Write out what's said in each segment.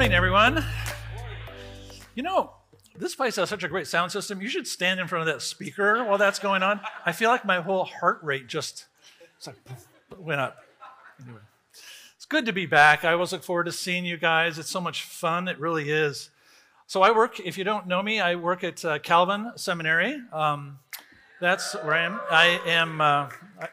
morning, everyone. You know, this place has such a great sound system. You should stand in front of that speaker while that's going on. I feel like my whole heart rate just like went up. Anyway, it's good to be back. I always look forward to seeing you guys. It's so much fun. It really is. So I work. If you don't know me, I work at uh, Calvin Seminary. Um, that's where I am. I am uh,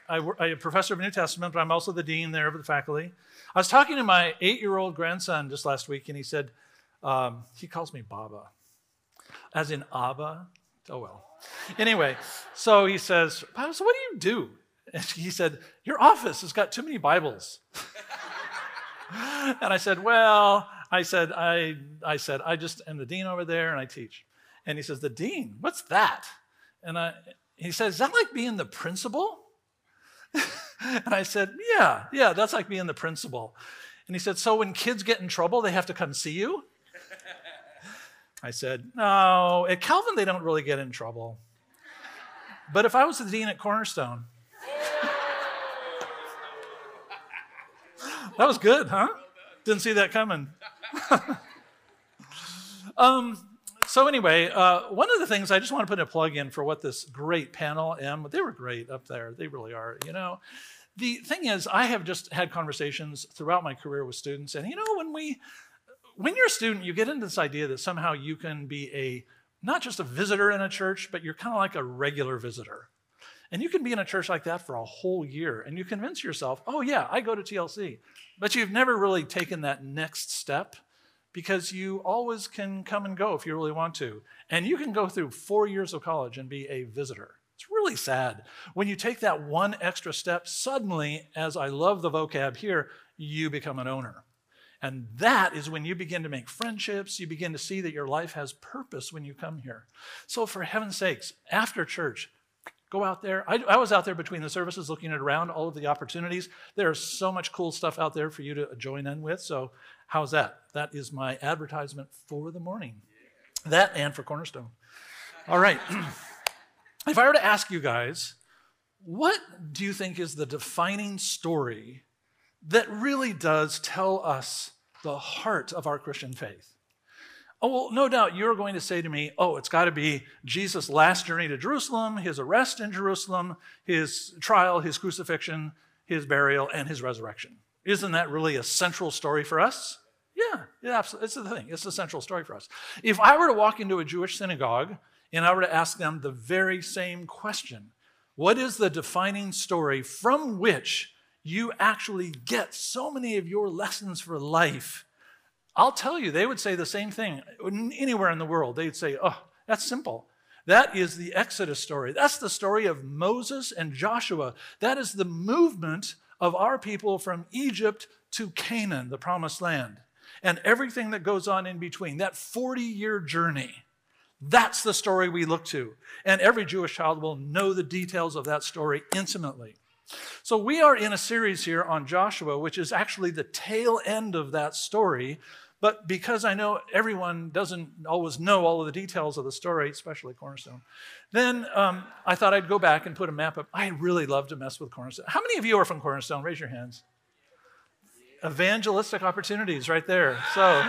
I, I, I, a professor of New Testament, but I'm also the dean there of the faculty. I was talking to my eight-year-old grandson just last week, and he said um, he calls me Baba, as in Abba. Oh well. Anyway, so he says, Baba, so what do you do? And he said, Your office has got too many Bibles. and I said, Well, I said, I, I said, I just am the dean over there and I teach. And he says, The dean, what's that? And I, he says, Is that like being the principal? and I said, Yeah, yeah, that's like being the principal. And he said, So when kids get in trouble, they have to come see you? I said, No, at Calvin, they don't really get in trouble. But if I was the dean at Cornerstone, that was good, huh? Didn't see that coming. um, so anyway, uh, one of the things I just want to put a plug in for what this great panel and they were great up there. They really are. You know, the thing is, I have just had conversations throughout my career with students, and you know, when we, when you're a student, you get into this idea that somehow you can be a not just a visitor in a church, but you're kind of like a regular visitor. And you can be in a church like that for a whole year and you convince yourself, oh, yeah, I go to TLC. But you've never really taken that next step because you always can come and go if you really want to. And you can go through four years of college and be a visitor. It's really sad. When you take that one extra step, suddenly, as I love the vocab here, you become an owner. And that is when you begin to make friendships, you begin to see that your life has purpose when you come here. So, for heaven's sakes, after church, go out there. I, I, was out there between the services looking around all of the opportunities. There's so much cool stuff out there for you to join in with. So How's that? That is my advertisement for the morning. That and for Cornerstone. All right. if I were to ask you guys, what do you think is the defining story that really does tell us the heart of our Christian faith? Oh, well, no doubt you're going to say to me, oh, it's got to be Jesus' last journey to Jerusalem, his arrest in Jerusalem, his trial, his crucifixion, his burial, and his resurrection. Isn't that really a central story for us? Yeah, yeah, absolutely. It's the thing. It's the central story for us. If I were to walk into a Jewish synagogue and I were to ask them the very same question, what is the defining story from which you actually get so many of your lessons for life? I'll tell you, they would say the same thing anywhere in the world. They'd say, oh, that's simple. That is the Exodus story. That's the story of Moses and Joshua. That is the movement of our people from Egypt to Canaan, the promised land, and everything that goes on in between. That 40 year journey. That's the story we look to. And every Jewish child will know the details of that story intimately. So, we are in a series here on Joshua, which is actually the tail end of that story. But because I know everyone doesn't always know all of the details of the story, especially Cornerstone, then um, I thought I'd go back and put a map up. I really love to mess with Cornerstone. How many of you are from Cornerstone? Raise your hands. Evangelistic opportunities right there. So,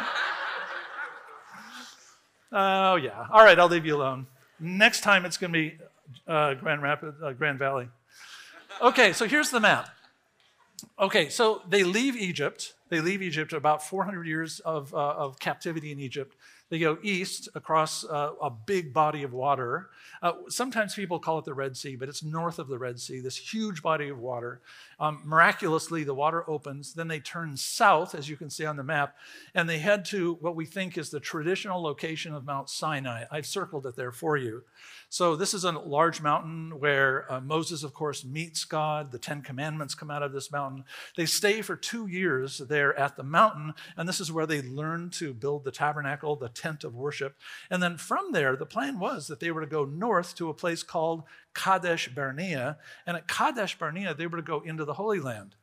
oh, yeah. All right, I'll leave you alone. Next time it's going to be uh, Grand Rapids, uh, Grand Valley. Okay, so here's the map. Okay, so they leave Egypt. They leave Egypt about 400 years of, uh, of captivity in Egypt. They go east across uh, a big body of water. Uh, sometimes people call it the Red Sea, but it's north of the Red Sea, this huge body of water. Um, miraculously, the water opens. Then they turn south, as you can see on the map, and they head to what we think is the traditional location of Mount Sinai. I've circled it there for you. So, this is a large mountain where uh, Moses, of course, meets God. The Ten Commandments come out of this mountain. They stay for two years there at the mountain, and this is where they learn to build the tabernacle, the tent of worship. And then from there, the plan was that they were to go north to a place called Kadesh Barnea. And at Kadesh Barnea, they were to go into the Holy Land.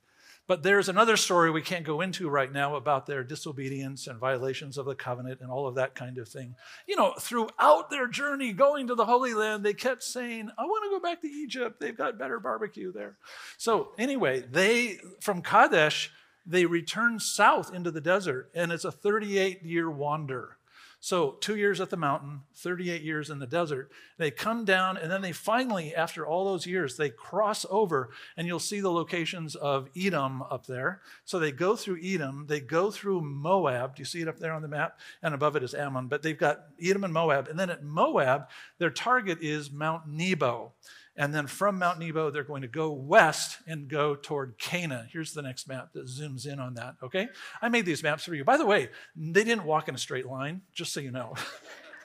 But there's another story we can't go into right now about their disobedience and violations of the covenant and all of that kind of thing. You know, throughout their journey going to the Holy Land, they kept saying, I want to go back to Egypt. They've got better barbecue there. So, anyway, they, from Kadesh, they return south into the desert, and it's a 38 year wander. So, two years at the mountain, 38 years in the desert. They come down, and then they finally, after all those years, they cross over, and you'll see the locations of Edom up there. So, they go through Edom, they go through Moab. Do you see it up there on the map? And above it is Ammon, but they've got Edom and Moab. And then at Moab, their target is Mount Nebo. And then from Mount Nebo, they're going to go west and go toward Canaan. Here's the next map that zooms in on that, okay? I made these maps for you. By the way, they didn't walk in a straight line, just so you know.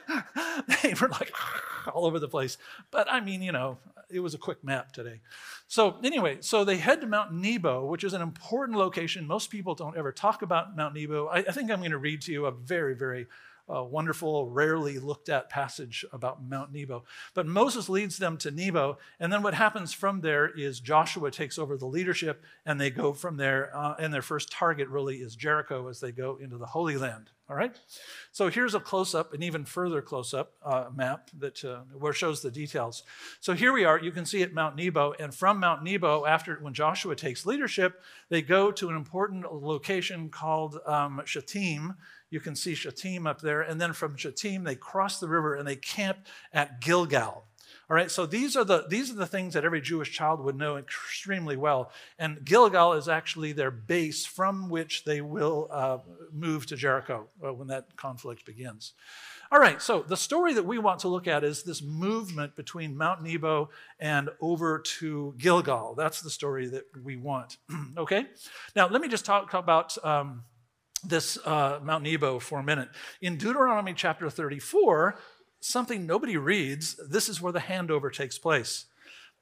they were like all over the place. But I mean, you know, it was a quick map today. So, anyway, so they head to Mount Nebo, which is an important location. Most people don't ever talk about Mount Nebo. I, I think I'm going to read to you a very, very a wonderful, rarely looked at passage about Mount Nebo. But Moses leads them to Nebo, and then what happens from there is Joshua takes over the leadership, and they go from there. Uh, and their first target really is Jericho as they go into the Holy Land. All right. So here's a close-up, an even further close-up uh, map that uh, where shows the details. So here we are. You can see at Mount Nebo, and from Mount Nebo, after when Joshua takes leadership, they go to an important location called um, Shittim you can see Shittim up there. And then from Shittim, they cross the river and they camp at Gilgal. All right, so these are the these are the things that every Jewish child would know extremely well. And Gilgal is actually their base from which they will uh, move to Jericho uh, when that conflict begins. All right, so the story that we want to look at is this movement between Mount Nebo and over to Gilgal. That's the story that we want. okay, now let me just talk about. Um, this uh, Mount Nebo for a minute. In Deuteronomy chapter 34, something nobody reads, this is where the handover takes place.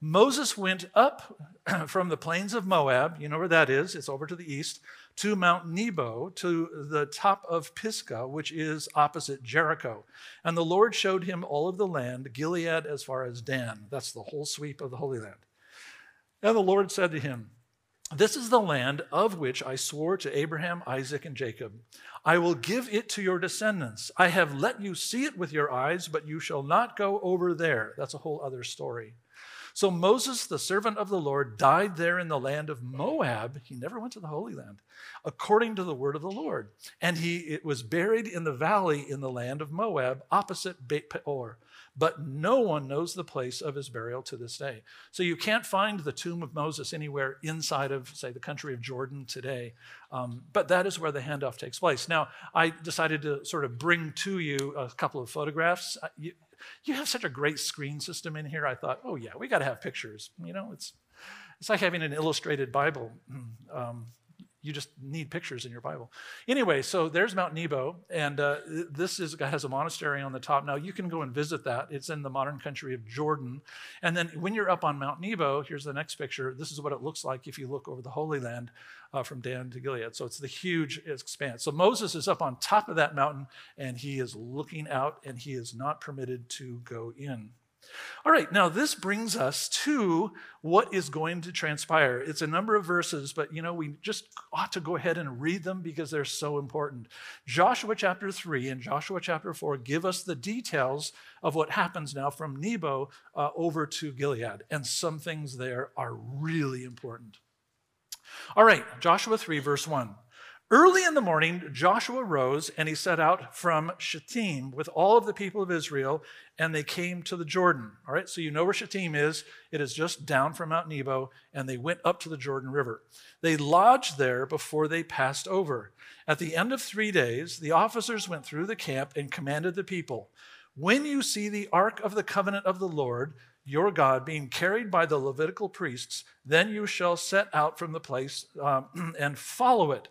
Moses went up from the plains of Moab, you know where that is, it's over to the east, to Mount Nebo, to the top of Pisgah, which is opposite Jericho. And the Lord showed him all of the land, Gilead as far as Dan. That's the whole sweep of the Holy Land. And the Lord said to him, this is the land of which I swore to Abraham, Isaac, and Jacob. I will give it to your descendants. I have let you see it with your eyes, but you shall not go over there. That's a whole other story. So Moses, the servant of the Lord, died there in the land of Moab. He never went to the Holy Land, according to the word of the Lord. And he it was buried in the valley in the land of Moab, opposite Beit Peor but no one knows the place of his burial to this day. So you can't find the tomb of Moses anywhere inside of, say, the country of Jordan today. Um, but that is where the handoff takes place. Now, I decided to sort of bring to you a couple of photographs. You, you have such a great screen system in here. I thought, oh, yeah, we got to have pictures. You know, it's, it's like having an illustrated Bible. Um, you just need pictures in your Bible. Anyway, so there's Mount Nebo, and uh, this is has a monastery on the top. Now you can go and visit that. It's in the modern country of Jordan. And then when you're up on Mount Nebo, here's the next picture. This is what it looks like if you look over the Holy Land uh, from Dan to Gilead. So it's the huge expanse. So Moses is up on top of that mountain, and he is looking out, and he is not permitted to go in. All right, now this brings us to what is going to transpire. It's a number of verses, but you know, we just ought to go ahead and read them because they're so important. Joshua chapter 3 and Joshua chapter 4 give us the details of what happens now from Nebo uh, over to Gilead, and some things there are really important. All right, Joshua 3, verse 1. Early in the morning, Joshua rose and he set out from Shittim with all of the people of Israel, and they came to the Jordan. All right, so you know where Shittim is. It is just down from Mount Nebo, and they went up to the Jordan River. They lodged there before they passed over. At the end of three days, the officers went through the camp and commanded the people When you see the ark of the covenant of the Lord, your God being carried by the Levitical priests, then you shall set out from the place um, and follow it.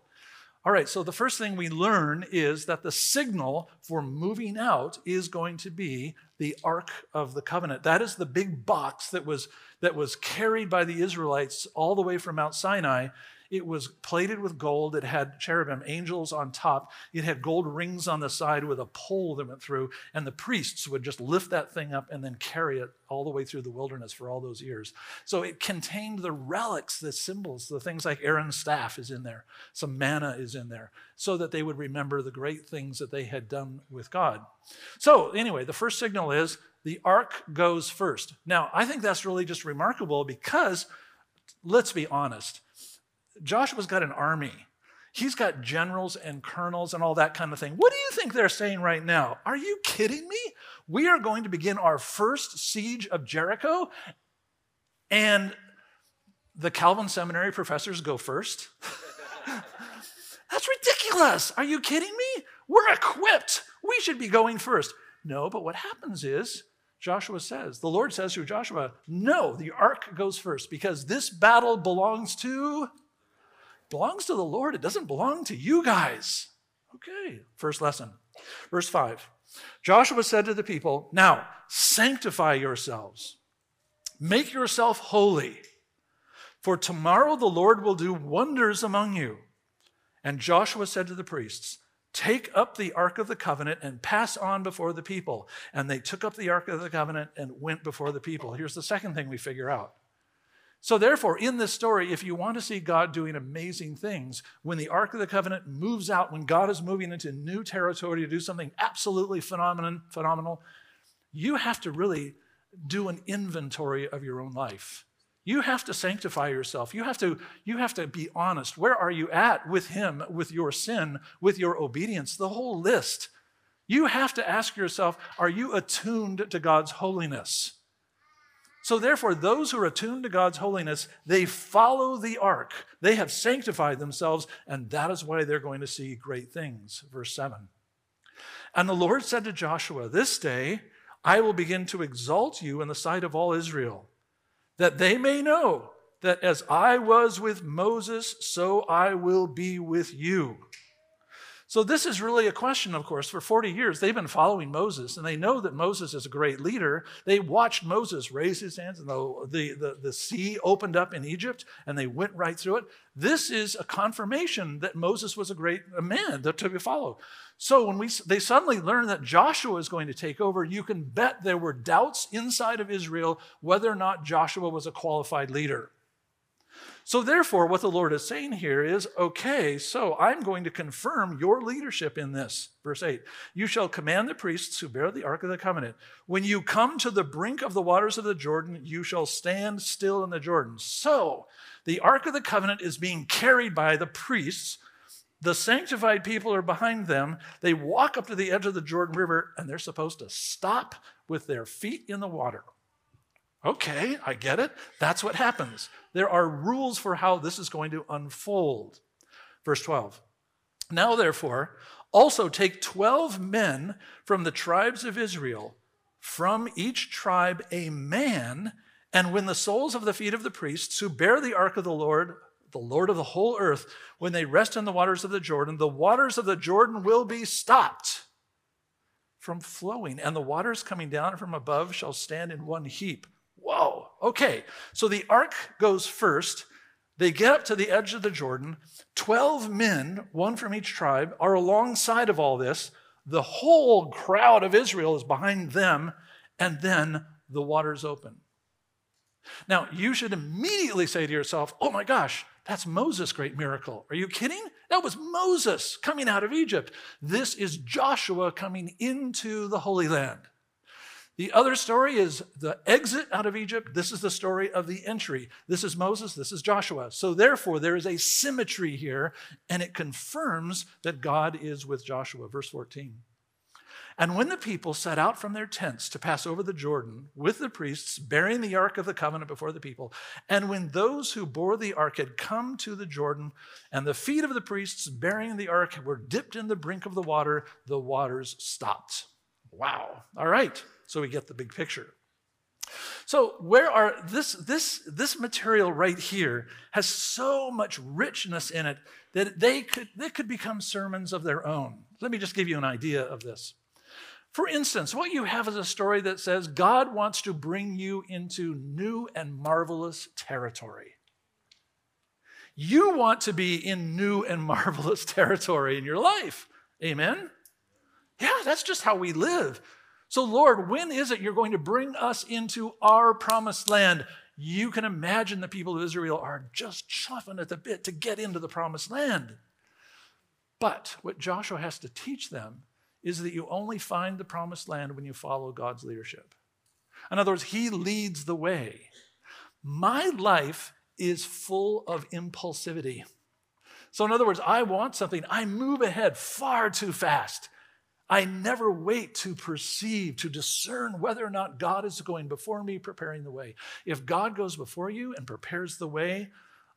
All right, so the first thing we learn is that the signal for moving out is going to be the Ark of the Covenant. That is the big box that was, that was carried by the Israelites all the way from Mount Sinai it was plated with gold. It had cherubim, angels on top. It had gold rings on the side with a pole that went through. And the priests would just lift that thing up and then carry it all the way through the wilderness for all those years. So it contained the relics, the symbols, the things like Aaron's staff is in there, some manna is in there, so that they would remember the great things that they had done with God. So, anyway, the first signal is the ark goes first. Now, I think that's really just remarkable because let's be honest Joshua's got an army. He's got generals and colonels and all that kind of thing. What do you think they're saying right now? Are you kidding me? We are going to begin our first siege of Jericho, and the Calvin Seminary professors go first? That's ridiculous. Are you kidding me? We're equipped. We should be going first. No, but what happens is Joshua says, the Lord says to Joshua, no, the ark goes first because this battle belongs to belongs to the Lord. It doesn't belong to you guys. Okay, first lesson. Verse 5. Joshua said to the people, Now sanctify yourselves, make yourself holy, for tomorrow the Lord will do wonders among you. And Joshua said to the priests, Take up the Ark of the Covenant and pass on before the people. And they took up the Ark of the Covenant and went before the people. Here's the second thing we figure out. So, therefore, in this story, if you want to see God doing amazing things, when the Ark of the Covenant moves out, when God is moving into new territory to do something absolutely phenomenal, phenomenal you have to really do an inventory of your own life. You have to sanctify yourself. You have to, you have to be honest. Where are you at with Him, with your sin, with your obedience? The whole list. You have to ask yourself are you attuned to God's holiness? So, therefore, those who are attuned to God's holiness, they follow the ark. They have sanctified themselves, and that is why they're going to see great things. Verse 7. And the Lord said to Joshua, This day I will begin to exalt you in the sight of all Israel that they may know that as I was with Moses, so I will be with you. So, this is really a question, of course. For 40 years, they've been following Moses, and they know that Moses is a great leader. They watched Moses raise his hands, and the, the, the, the, sea opened up in Egypt, and they went right through it. This is a confirmation that Moses was a great man to be followed. So, when we, they suddenly learn that Joshua is going to take over, you can bet there were doubts inside of Israel whether or not Joshua was a qualified leader. So, therefore, what the Lord is saying here is okay, so I'm going to confirm your leadership in this. Verse 8 You shall command the priests who bear the Ark of the Covenant. When you come to the brink of the waters of the Jordan, you shall stand still in the Jordan. So, the Ark of the Covenant is being carried by the priests. The sanctified people are behind them. They walk up to the edge of the Jordan River and they're supposed to stop with their feet in the water. Okay, I get it. That's what happens. There are rules for how this is going to unfold. Verse 12. Now, therefore, also take 12 men from the tribes of Israel, from each tribe a man, and when the soles of the feet of the priests who bear the ark of the Lord, the Lord of the whole earth, when they rest in the waters of the Jordan, the waters of the Jordan will be stopped from flowing, and the waters coming down from above shall stand in one heap. Whoa, okay. So the ark goes first. They get up to the edge of the Jordan. 12 men, one from each tribe, are alongside of all this. The whole crowd of Israel is behind them, and then the waters open. Now, you should immediately say to yourself, oh my gosh, that's Moses' great miracle. Are you kidding? That was Moses coming out of Egypt. This is Joshua coming into the Holy Land. The other story is the exit out of Egypt. This is the story of the entry. This is Moses, this is Joshua. So, therefore, there is a symmetry here, and it confirms that God is with Joshua. Verse 14. And when the people set out from their tents to pass over the Jordan with the priests bearing the ark of the covenant before the people, and when those who bore the ark had come to the Jordan, and the feet of the priests bearing the ark were dipped in the brink of the water, the waters stopped. Wow. All right. So we get the big picture. So where are this this this material right here has so much richness in it that they could they could become sermons of their own. Let me just give you an idea of this. For instance, what you have is a story that says God wants to bring you into new and marvelous territory. You want to be in new and marvelous territory in your life. Amen? Yeah, that's just how we live. So, Lord, when is it you're going to bring us into our promised land? You can imagine the people of Israel are just chuffing at the bit to get into the promised land. But what Joshua has to teach them is that you only find the promised land when you follow God's leadership. In other words, He leads the way. My life is full of impulsivity. So, in other words, I want something, I move ahead far too fast. I never wait to perceive, to discern whether or not God is going before me, preparing the way. If God goes before you and prepares the way,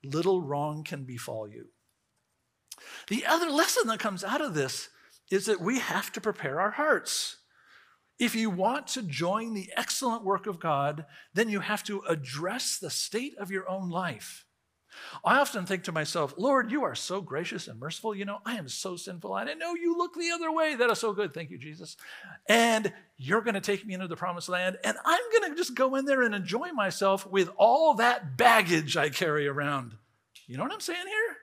little wrong can befall you. The other lesson that comes out of this is that we have to prepare our hearts. If you want to join the excellent work of God, then you have to address the state of your own life. I often think to myself, Lord, you are so gracious and merciful. You know, I am so sinful. I know you look the other way. That is so good. Thank you, Jesus. And you're going to take me into the promised land. And I'm going to just go in there and enjoy myself with all that baggage I carry around. You know what I'm saying here?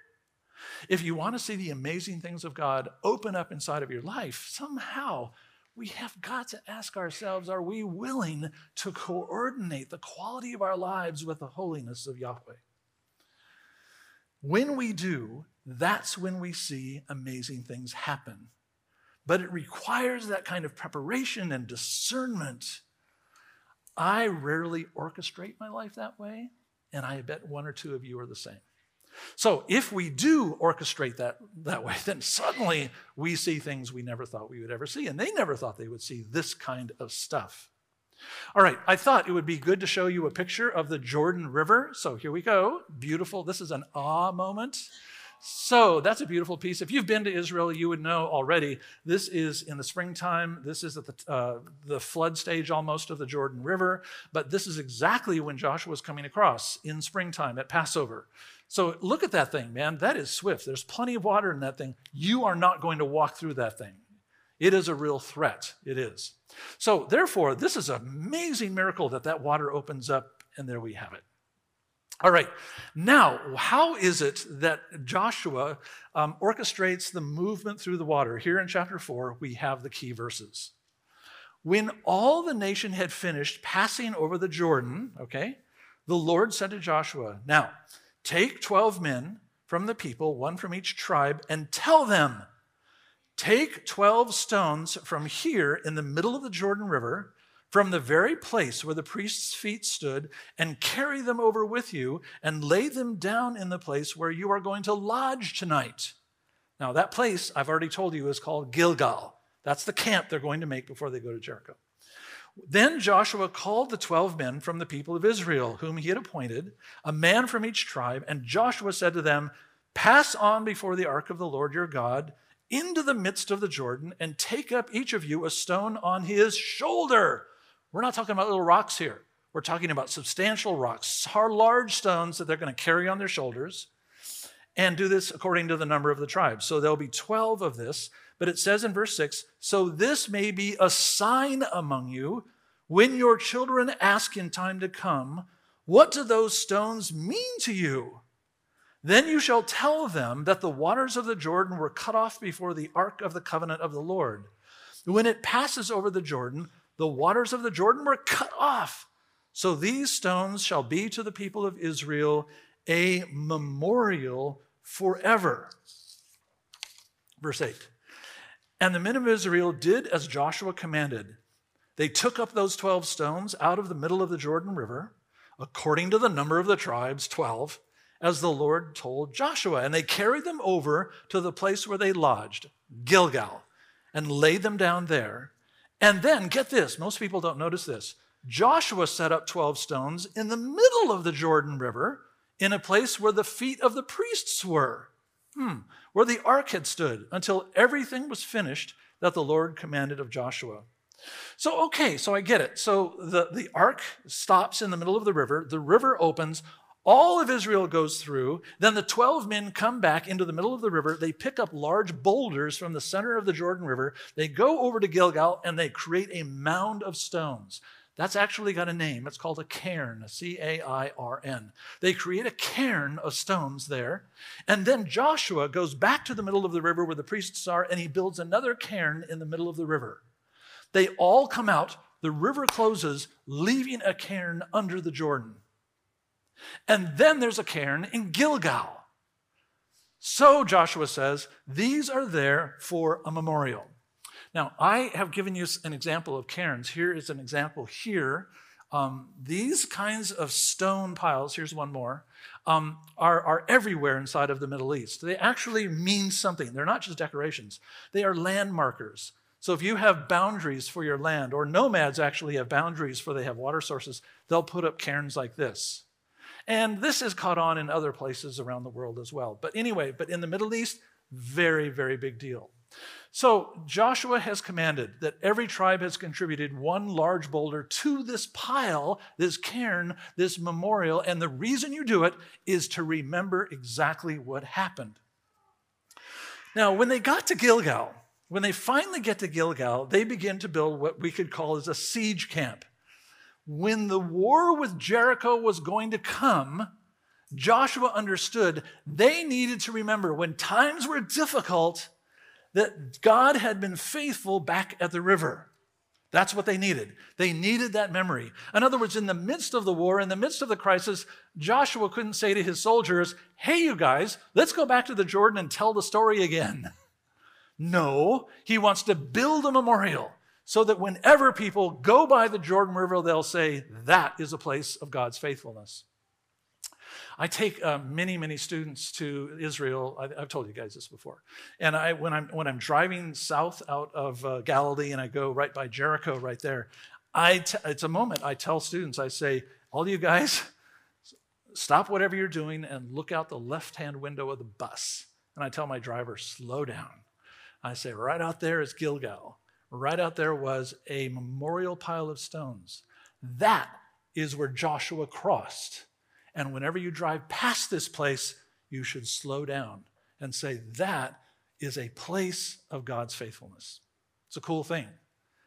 If you want to see the amazing things of God open up inside of your life, somehow we have got to ask ourselves are we willing to coordinate the quality of our lives with the holiness of Yahweh? When we do, that's when we see amazing things happen. But it requires that kind of preparation and discernment. I rarely orchestrate my life that way, and I bet one or two of you are the same. So if we do orchestrate that that way, then suddenly we see things we never thought we would ever see, and they never thought they would see this kind of stuff. All right, I thought it would be good to show you a picture of the Jordan River. So here we go. Beautiful. This is an ah moment. So that's a beautiful piece. If you've been to Israel, you would know already. This is in the springtime. This is at the, uh, the flood stage almost of the Jordan River. But this is exactly when Joshua was coming across in springtime at Passover. So look at that thing, man. That is swift. There's plenty of water in that thing. You are not going to walk through that thing. It is a real threat. It is. So, therefore, this is an amazing miracle that that water opens up, and there we have it. All right, now, how is it that Joshua um, orchestrates the movement through the water? Here in chapter 4, we have the key verses. When all the nation had finished passing over the Jordan, okay, the Lord said to Joshua, Now, take 12 men from the people, one from each tribe, and tell them, Take 12 stones from here in the middle of the Jordan River, from the very place where the priest's feet stood, and carry them over with you, and lay them down in the place where you are going to lodge tonight. Now, that place, I've already told you, is called Gilgal. That's the camp they're going to make before they go to Jericho. Then Joshua called the 12 men from the people of Israel, whom he had appointed, a man from each tribe, and Joshua said to them, Pass on before the ark of the Lord your God into the midst of the Jordan and take up each of you a stone on his shoulder. We're not talking about little rocks here. We're talking about substantial rocks, large stones that they're going to carry on their shoulders and do this according to the number of the tribes. So there'll be 12 of this, but it says in verse 6 So this may be a sign among you when your children ask in time to come, What do those stones mean to you? Then you shall tell them that the waters of the Jordan were cut off before the ark of the covenant of the Lord. When it passes over the Jordan, the waters of the Jordan were cut off. So these stones shall be to the people of Israel a memorial forever. Verse 8 And the men of Israel did as Joshua commanded. They took up those 12 stones out of the middle of the Jordan River, according to the number of the tribes, 12 as the Lord told Joshua. And they carried them over to the place where they lodged, Gilgal, and laid them down there. And then, get this, most people don't notice this. Joshua set up 12 stones in the middle of the Jordan River in a place where the feet of the priests were, hmm, where the ark had stood until everything was finished that the Lord commanded of Joshua. So, okay, so I get it. So the, the ark stops in the middle of the river, the river opens, all of Israel goes through. Then the 12 men come back into the middle of the river. They pick up large boulders from the center of the Jordan River. They go over to Gilgal and they create a mound of stones. That's actually got a name. It's called a cairn, C A I R N. They create a cairn of stones there. And then Joshua goes back to the middle of the river where the priests are and he builds another cairn in the middle of the river. They all come out. The river closes, leaving a cairn under the Jordan. And then there's a cairn in Gilgal. So Joshua says, these are there for a memorial. Now, I have given you an example of cairns. Here is an example here Um, these kinds of stone piles, here's one more, um, are, are everywhere inside of the Middle East. They actually mean something. They're not just decorations, they are landmarkers. So if you have boundaries for your land, or nomads actually have boundaries for they have water sources, they'll put up cairns like this. And this is caught on in other places around the world as well. But anyway, but in the Middle East, very, very big deal. So Joshua has commanded that every tribe has contributed one large boulder to this pile, this cairn, this memorial. And the reason you do it is to remember exactly what happened. Now, when they got to Gilgal, when they finally get to Gilgal, they begin to build what we could call as a siege camp. When the war with Jericho was going to come, Joshua understood they needed to remember when times were difficult that God had been faithful back at the river. That's what they needed. They needed that memory. In other words, in the midst of the war, in the midst of the crisis, Joshua couldn't say to his soldiers, Hey, you guys, let's go back to the Jordan and tell the story again. No, he wants to build a memorial so that whenever people go by the Jordan River, they'll say, That is a place of God's faithfulness. I take uh, many, many students to Israel. I, have told you guys this before. And I, when, I'm, when I'm driving south out of uh, Galilee and I go right by Jericho, right there, I t- it's a moment I tell students, I say, All you guys, stop whatever you're doing and look out the left hand window of the bus. And I tell my driver, Slow down I say, right out there is Gilgal. Right out there was a memorial pile of stones. That is where Joshua crossed. And whenever you drive past this place, you should slow down and say, that is a place of God's faithfulness. It's a cool thing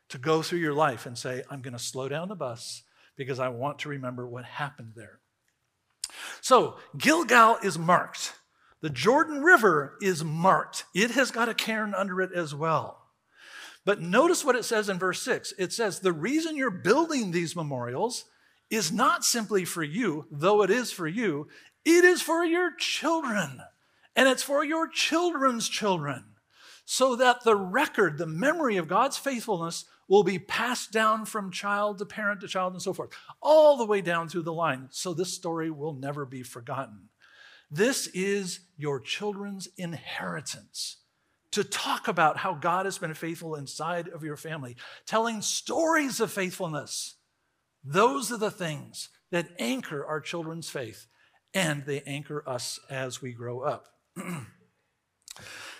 to go through your life and say, I'm going to slow down the bus because I want to remember what happened there. So, Gilgal is marked. The Jordan River is marked, it has got a cairn under it as well. But notice what it says in verse 6. It says, The reason you're building these memorials is not simply for you, though it is for you, it is for your children, and it's for your children's children, so that the record, the memory of God's faithfulness will be passed down from child to parent to child and so forth, all the way down through the line. So this story will never be forgotten. This is your children's inheritance to talk about how God has been faithful inside of your family, telling stories of faithfulness. Those are the things that anchor our children's faith and they anchor us as we grow up.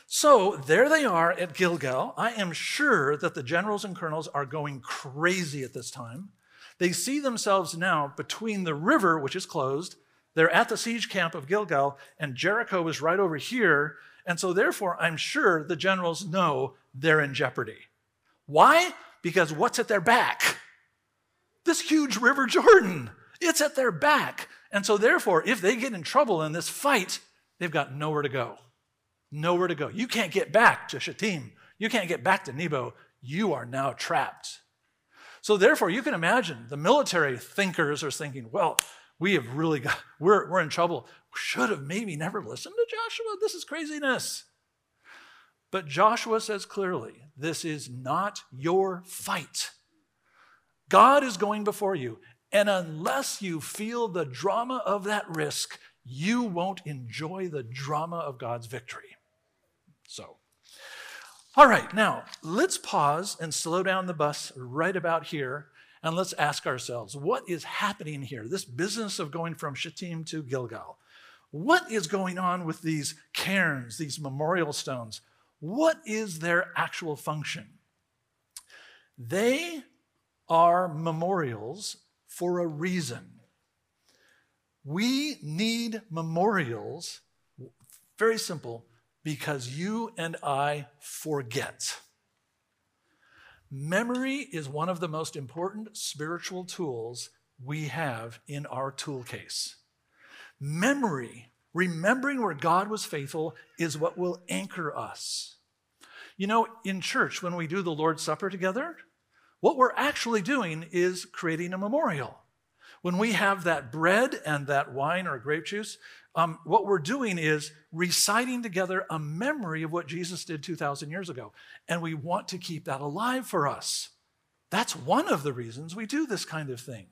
so there they are at Gilgal. I am sure that the generals and colonels are going crazy at this time. They see themselves now between the river, which is closed, they're at the siege camp of Gilgal, and Jericho is right over here. And so, therefore, I'm sure the generals know they're in jeopardy. Why? Because what's at their back? This huge river Jordan. It's at their back. And so, therefore, if they get in trouble in this fight, they've got nowhere to go. Nowhere to go. You can't get back to Shittim. You can't get back to Nebo. You are now trapped. So, therefore, you can imagine the military thinkers are thinking, well, we have really got, we're, we're in trouble. Should have maybe never listened to Joshua. This is craziness. But Joshua says clearly, this is not your fight. God is going before you. And unless you feel the drama of that risk, you won't enjoy the drama of God's victory. So, all right, now let's pause and slow down the bus right about here and let's ask ourselves what is happening here? This business of going from Shittim to Gilgal. What is going on with these cairns, these memorial stones? What is their actual function? They are memorials for a reason. We need memorials, very simple, because you and I forget. Memory is one of the most important spiritual tools we have in our tool case. Memory, remembering where God was faithful, is what will anchor us. You know, in church, when we do the Lord's Supper together, what we're actually doing is creating a memorial. When we have that bread and that wine or grape juice, um, what we're doing is reciting together a memory of what Jesus did 2,000 years ago. And we want to keep that alive for us. That's one of the reasons we do this kind of thing.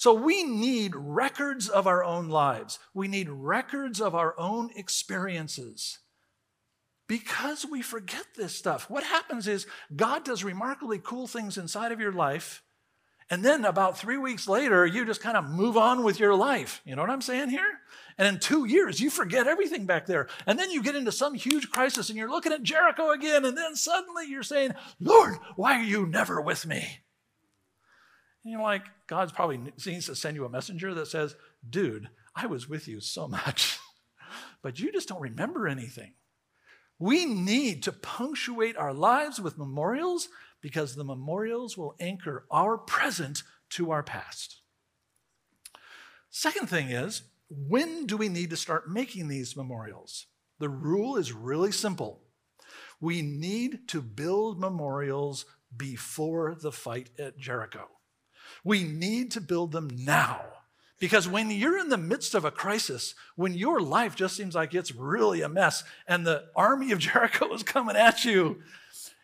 So we need records of our own lives. We need records of our own experiences because we forget this stuff. What happens is God does remarkably cool things inside of your life. And then about three weeks later, you just kind of move on with your life. You know what I'm saying here? And in two years, you forget everything back there. And then you get into some huge crisis and you're looking at Jericho again. And then suddenly you're saying, Lord, why are you never with me? And you're like, God's probably needs to send you a messenger that says, dude, I was with you so much, but you just don't remember anything. We need to punctuate our lives with memorials because the memorials will anchor our present to our past. Second thing is, when do we need to start making these memorials? The rule is really simple. We need to build memorials before the fight at Jericho. We need to build them now. Because when you're in the midst of a crisis, when your life just seems like it's really a mess and the army of Jericho is coming at you,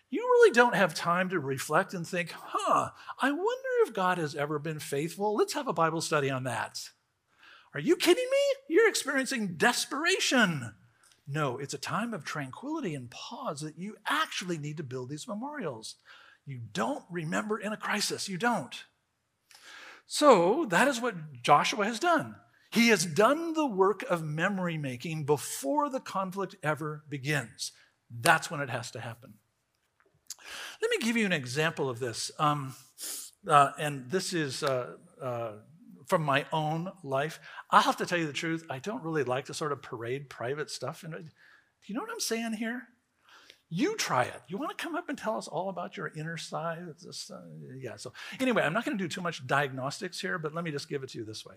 you really don't have time to reflect and think, huh, I wonder if God has ever been faithful. Let's have a Bible study on that. Are you kidding me? You're experiencing desperation. No, it's a time of tranquility and pause that you actually need to build these memorials. You don't remember in a crisis. You don't. So that is what Joshua has done. He has done the work of memory making before the conflict ever begins. That's when it has to happen. Let me give you an example of this. Um, uh, and this is uh, uh, from my own life. I'll have to tell you the truth. I don't really like to sort of parade private stuff. And do you know what I'm saying here? You try it. You want to come up and tell us all about your inner side? Uh, yeah. So anyway, I'm not going to do too much diagnostics here, but let me just give it to you this way.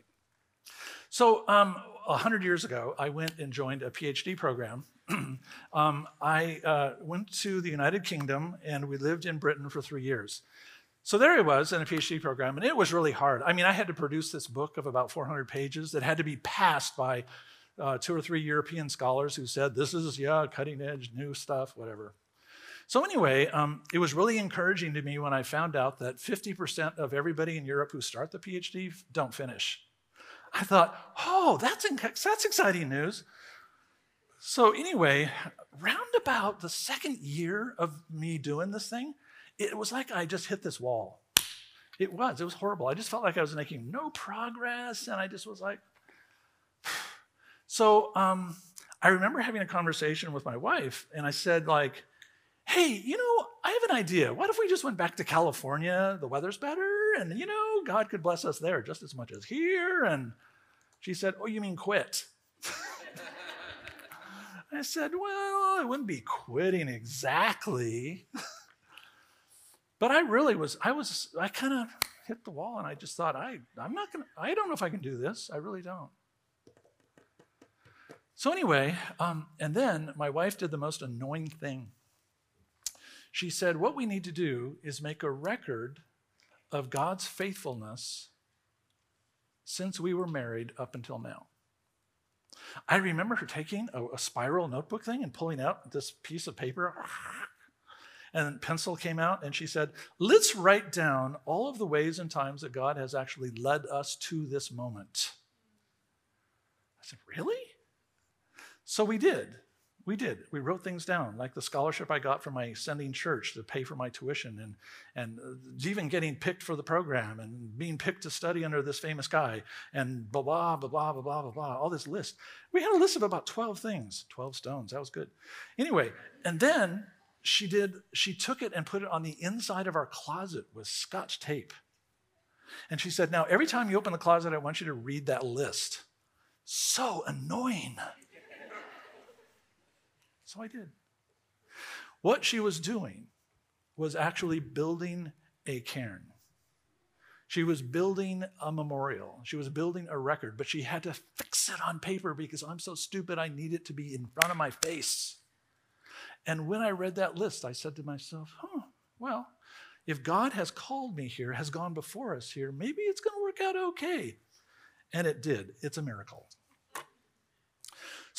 So um, 100 years ago, I went and joined a PhD program. um, I uh, went to the United Kingdom, and we lived in Britain for three years. So there I was in a PhD program, and it was really hard. I mean, I had to produce this book of about 400 pages that had to be passed by uh, two or three European scholars who said, this is, yeah, cutting edge, new stuff, whatever. So, anyway, um, it was really encouraging to me when I found out that 50% of everybody in Europe who start the PhD don't finish. I thought, oh, that's, that's exciting news. So, anyway, round about the second year of me doing this thing, it was like I just hit this wall. It was, it was horrible. I just felt like I was making no progress, and I just was like, so um, I remember having a conversation with my wife, and I said, like, hey, you know, I have an idea. What if we just went back to California? The weather's better, and, you know, God could bless us there just as much as here. And she said, oh, you mean quit? I said, well, I wouldn't be quitting exactly. but I really was, I was, I kind of hit the wall and I just thought, I, I'm not to, I don't know if I can do this. I really don't. So, anyway, um, and then my wife did the most annoying thing. She said, What we need to do is make a record of God's faithfulness since we were married up until now. I remember her taking a, a spiral notebook thing and pulling out this piece of paper. And pencil came out, and she said, Let's write down all of the ways and times that God has actually led us to this moment. I said, Really? So we did. We did. We wrote things down, like the scholarship I got from my sending church to pay for my tuition, and, and uh, even getting picked for the program and being picked to study under this famous guy, and blah, blah, blah, blah, blah, blah, blah, all this list. We had a list of about 12 things, 12 stones. That was good. Anyway, and then she did, she took it and put it on the inside of our closet with scotch tape. And she said, Now, every time you open the closet, I want you to read that list. So annoying. So I did. What she was doing was actually building a cairn. She was building a memorial. She was building a record, but she had to fix it on paper because I'm so stupid, I need it to be in front of my face. And when I read that list, I said to myself, huh, well, if God has called me here, has gone before us here, maybe it's going to work out okay. And it did. It's a miracle.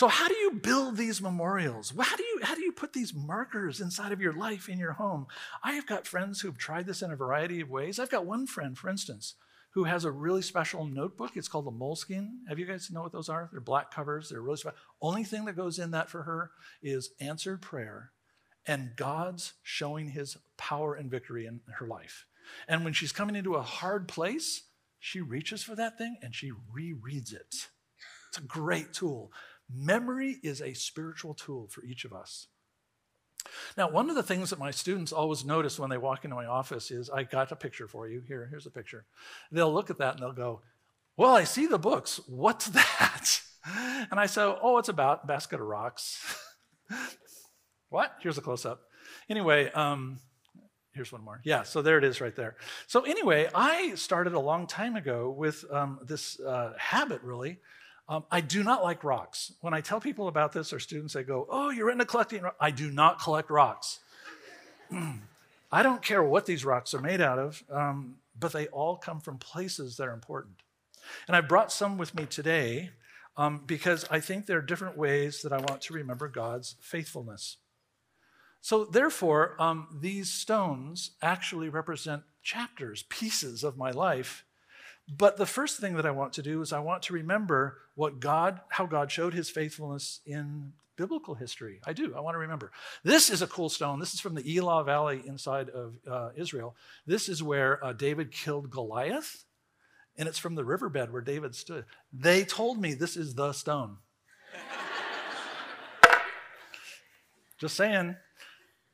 So how do you build these memorials? How do you how do you put these markers inside of your life in your home? I have got friends who've tried this in a variety of ways. I've got one friend, for instance, who has a really special notebook. It's called the Moleskine. Have you guys know what those are? They're black covers. They're really special. Only thing that goes in that for her is answered prayer and God's showing his power and victory in her life. And when she's coming into a hard place, she reaches for that thing and she rereads it. It's a great tool. Memory is a spiritual tool for each of us. Now, one of the things that my students always notice when they walk into my office is I got a picture for you. Here, here's a picture. They'll look at that and they'll go, Well, I see the books. What's that? And I say, Oh, it's about basket of rocks. what? Here's a close up. Anyway, um, here's one more. Yeah, so there it is right there. So, anyway, I started a long time ago with um, this uh, habit, really, um, I do not like rocks. When I tell people about this, or students, they go, Oh, you're into collecting rocks. I do not collect rocks. I don't care what these rocks are made out of, um, but they all come from places that are important. And I brought some with me today um, because I think there are different ways that I want to remember God's faithfulness. So, therefore, um, these stones actually represent chapters, pieces of my life but the first thing that I want to do is I want to remember what God, how God showed his faithfulness in biblical history. I do. I want to remember. This is a cool stone. This is from the Elah Valley inside of uh, Israel. This is where uh, David killed Goliath, and it's from the riverbed where David stood. They told me this is the stone. Just saying,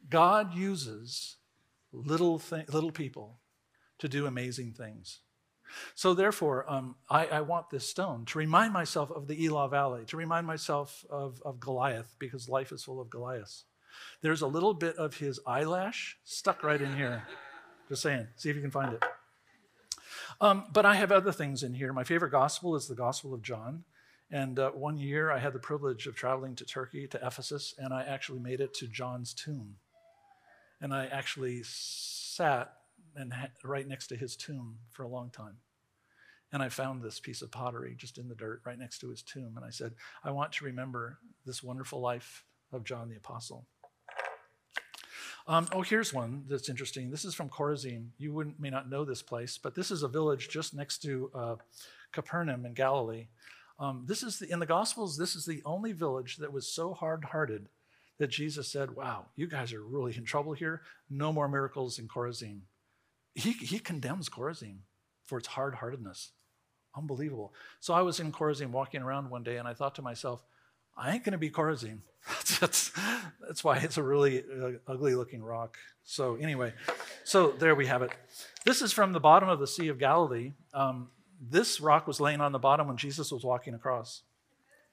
God uses little, th- little people to do amazing things. So, therefore, um, I, I, want this stone to remind myself of the Elah Valley, to remind myself of, of Goliath, because life is full of Goliaths. There's a little bit of his eyelash stuck right in here. Just saying. See if you can find it. Um, but I have other things in here. My favorite gospel is the Gospel of John. And uh, one year I had the privilege of traveling to Turkey, to Ephesus, and I actually made it to John's tomb. And I actually sat and right next to his tomb for a long time. And I found this piece of pottery just in the dirt right next to his tomb. And I said, I want to remember this wonderful life of John the Apostle. Um, oh, here's one that's interesting. This is from Chorazin. You may not know this place, but this is a village just next to uh, Capernaum in Galilee. Um, this is the, in the Gospels. This is the only village that was so hard-hearted that Jesus said, "Wow, you guys are really in trouble here. No more miracles in Chorazin." He, he condemns Chorazin for its hard heartedness. Unbelievable. So I was in Chorazin walking around one day and I thought to myself, I ain't going to be Chorazin. that's, that's why it's a really uh, ugly looking rock. So, anyway, so there we have it. This is from the bottom of the Sea of Galilee. Um, this rock was laying on the bottom when Jesus was walking across.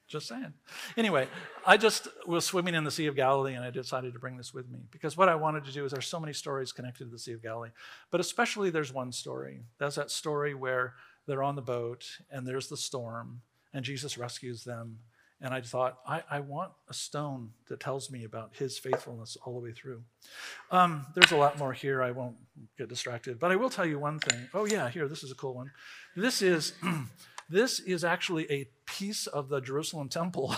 Just saying. Anyway, I just was swimming in the Sea of Galilee and I decided to bring this with me because what I wanted to do is there's so many stories connected to the Sea of Galilee, but especially there's one story. That's that story where they're on the boat and there's the storm and Jesus rescues them. And I thought, I, I want a stone that tells me about his faithfulness all the way through. Um, there's a lot more here. I won't get distracted, but I will tell you one thing. Oh, yeah, here, this is a cool one. This is. This is actually a piece of the Jerusalem temple.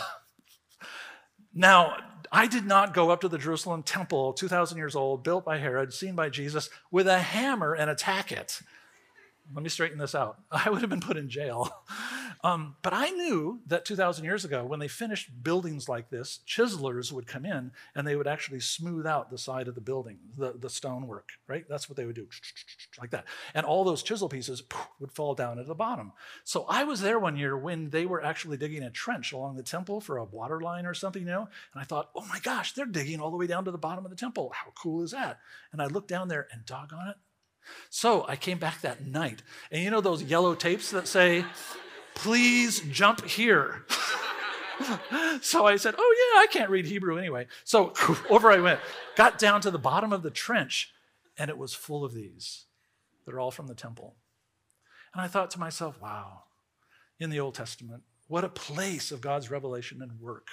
now, I did not go up to the Jerusalem temple, 2,000 years old, built by Herod, seen by Jesus, with a hammer and attack it. Let me straighten this out. I would have been put in jail. Um, but I knew that 2,000 years ago, when they finished buildings like this, chiselers would come in and they would actually smooth out the side of the building, the, the stonework, right? That's what they would do, like that. And all those chisel pieces would fall down at the bottom. So I was there one year when they were actually digging a trench along the temple for a water line or something, you know? And I thought, oh my gosh, they're digging all the way down to the bottom of the temple. How cool is that? And I looked down there and doggone it. So I came back that night. And you know those yellow tapes that say, please jump here. so I said, Oh, yeah, I can't read Hebrew anyway. So over I went, got down to the bottom of the trench, and it was full of these. They're all from the temple. And I thought to myself, Wow, in the Old Testament, what a place of God's revelation and work,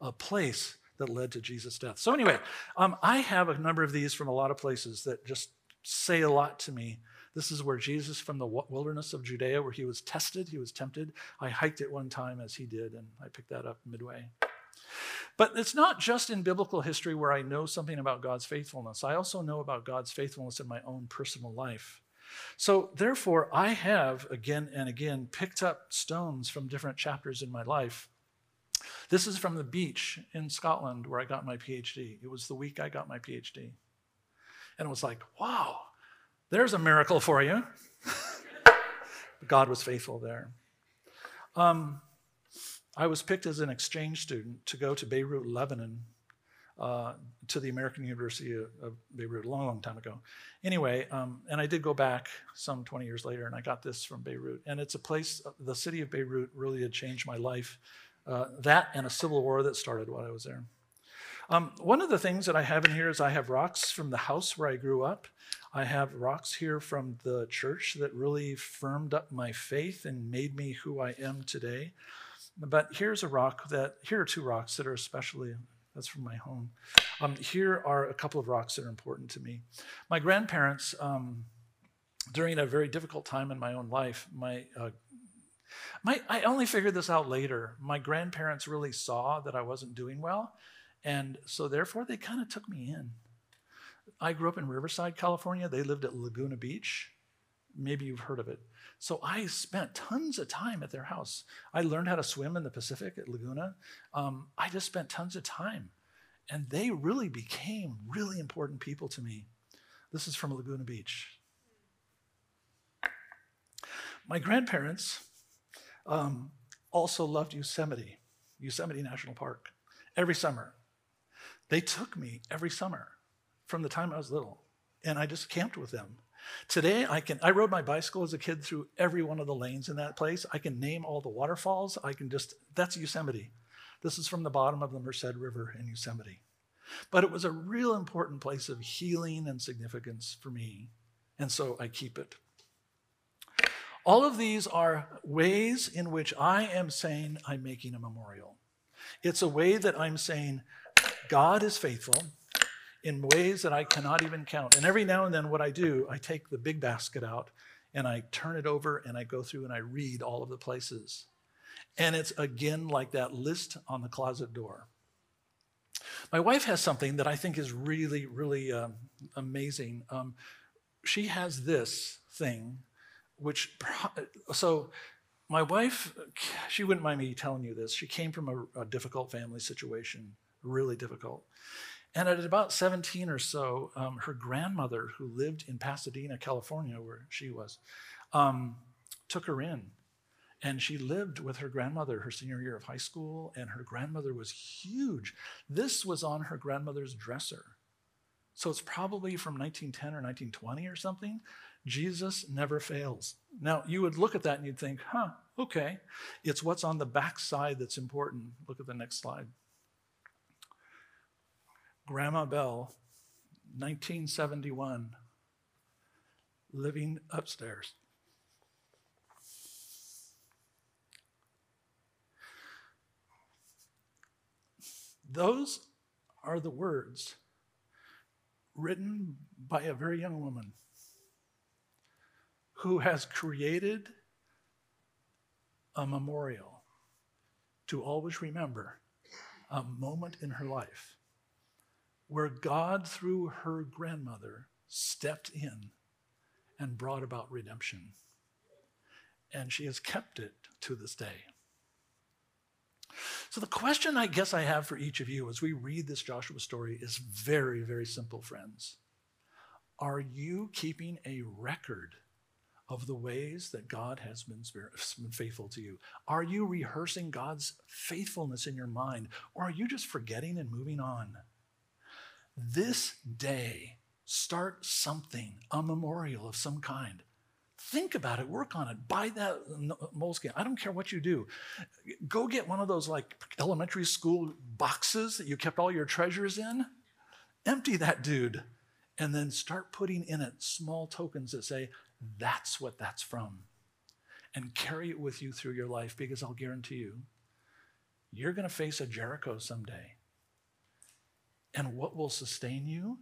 a place that led to Jesus' death. So, anyway, um, I have a number of these from a lot of places that just say a lot to me this is where Jesus, from the wilderness of Judea, where he was tested, he was tempted. I hiked it one time as he did, and I picked that up midway. But it's not just in biblical history where I know something about God's faithfulness. I also know about God's faithfulness in my own personal life. So, therefore, I have again and again picked up stones from different chapters in my life. This is from the beach in Scotland where I got my PhD. It was the week I got my PhD. And it was like, wow, there's a miracle for you. God was faithful there. Um, I was picked as an exchange student to go to Beirut, Lebanon, uh, to the American University of, of, Beirut a long, long time ago. Anyway, um, and I did go back some 20 years later, and I got this from Beirut. And it's a place, the city of Beirut really had changed my life. Uh, that and a civil war that started while I was there. Um, one of the things that I have in here is I have rocks from the house where I grew up. I have rocks here from the church that really firmed up my faith and made me who I am today. But here's a rock that, here are two rocks that are especially, that's from my home. Um, here are a couple of rocks that are important to me. My grandparents, um, during a very difficult time in my own life, my uh, my, I only figured this out later. My grandparents really saw that I wasn't doing well, and so, therefore, they kind of took me in. I grew up in Riverside, California. They lived at Laguna Beach. Maybe you've heard of it. So I spent tons of time at their house. I learned how to swim in the Pacific at Laguna. Um, I just spent tons of time. And they really became really important people to me. This is from Laguna Beach. My grandparents um, also loved Yosemite, Yosemite National Park, every summer. They took me every summer from the time I was little, and I just camped with them. Today, I can. I rode my bicycle as a kid through every one of the lanes in that place. I can name all the waterfalls. I can just. That's Yosemite. This is from the bottom of the Merced River in Yosemite. But it was a real important place of healing and significance for me, and so I keep it. All of these are ways in which I am saying I'm making a memorial. It's a way that I'm saying God is faithful in ways that I cannot even count. And every now and then, what I do, I take the big basket out and I turn it over and I go through and I read all of the places. And it's again like that list on the closet door. My wife has something that I think is really, really um, amazing. Um, she has this thing, which, so my wife, she wouldn't mind me telling you this. She came from a, a difficult family situation really difficult. And at about 17 or so, um, her grandmother, who lived in Pasadena, California, where she was, um, took her in. And she lived with her grandmother her senior year of high school, and her grandmother was huge. This was on her grandmother's dresser. So it's probably from 1910 or 1920 or something. Jesus never fails. Now, you would look at that and you'd think, huh, okay. It's what's on the back side that's important. Look at the next slide. Grandma Bell, 1971, living upstairs. Those are the words written by a very young woman who has created a memorial to always remember a moment in her life where God, through her grandmother, stepped in and brought about redemption. And she has kept it to this day. So, the question I guess I have for each of you as we read this Joshua story is very, very simple, friends. Are you keeping a record of the ways that God has been, faithful to you? Are you rehearsing God's faithfulness in your mind, or are you just forgetting and moving on? This day, start something, a memorial of some kind. Think about it, work on it, buy that moleskin. I don't care what you do. Go get one of those like elementary school boxes that you kept all your treasures in. Empty that dude and then start putting in it small tokens that say, that's what that's from. And carry it with you through your life because I'll guarantee you, you're going to face a Jericho someday. And what will sustain you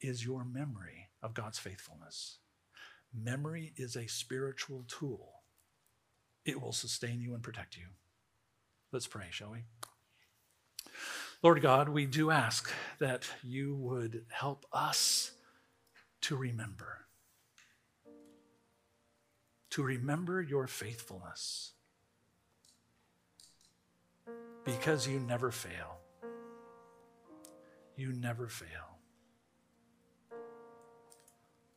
is your memory of God's faithfulness. Memory is a spiritual tool, it will sustain you and protect you. Let's pray, shall we? Lord God, we do ask that you would help us to remember. to remember your faithfulness because you never fail. You never fail.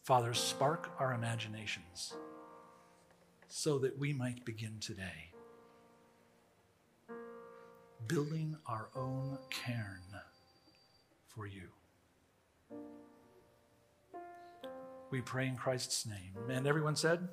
Father, spark our imaginations so that we might begin today building our own cairn for you. We pray in Christ's name. And everyone said,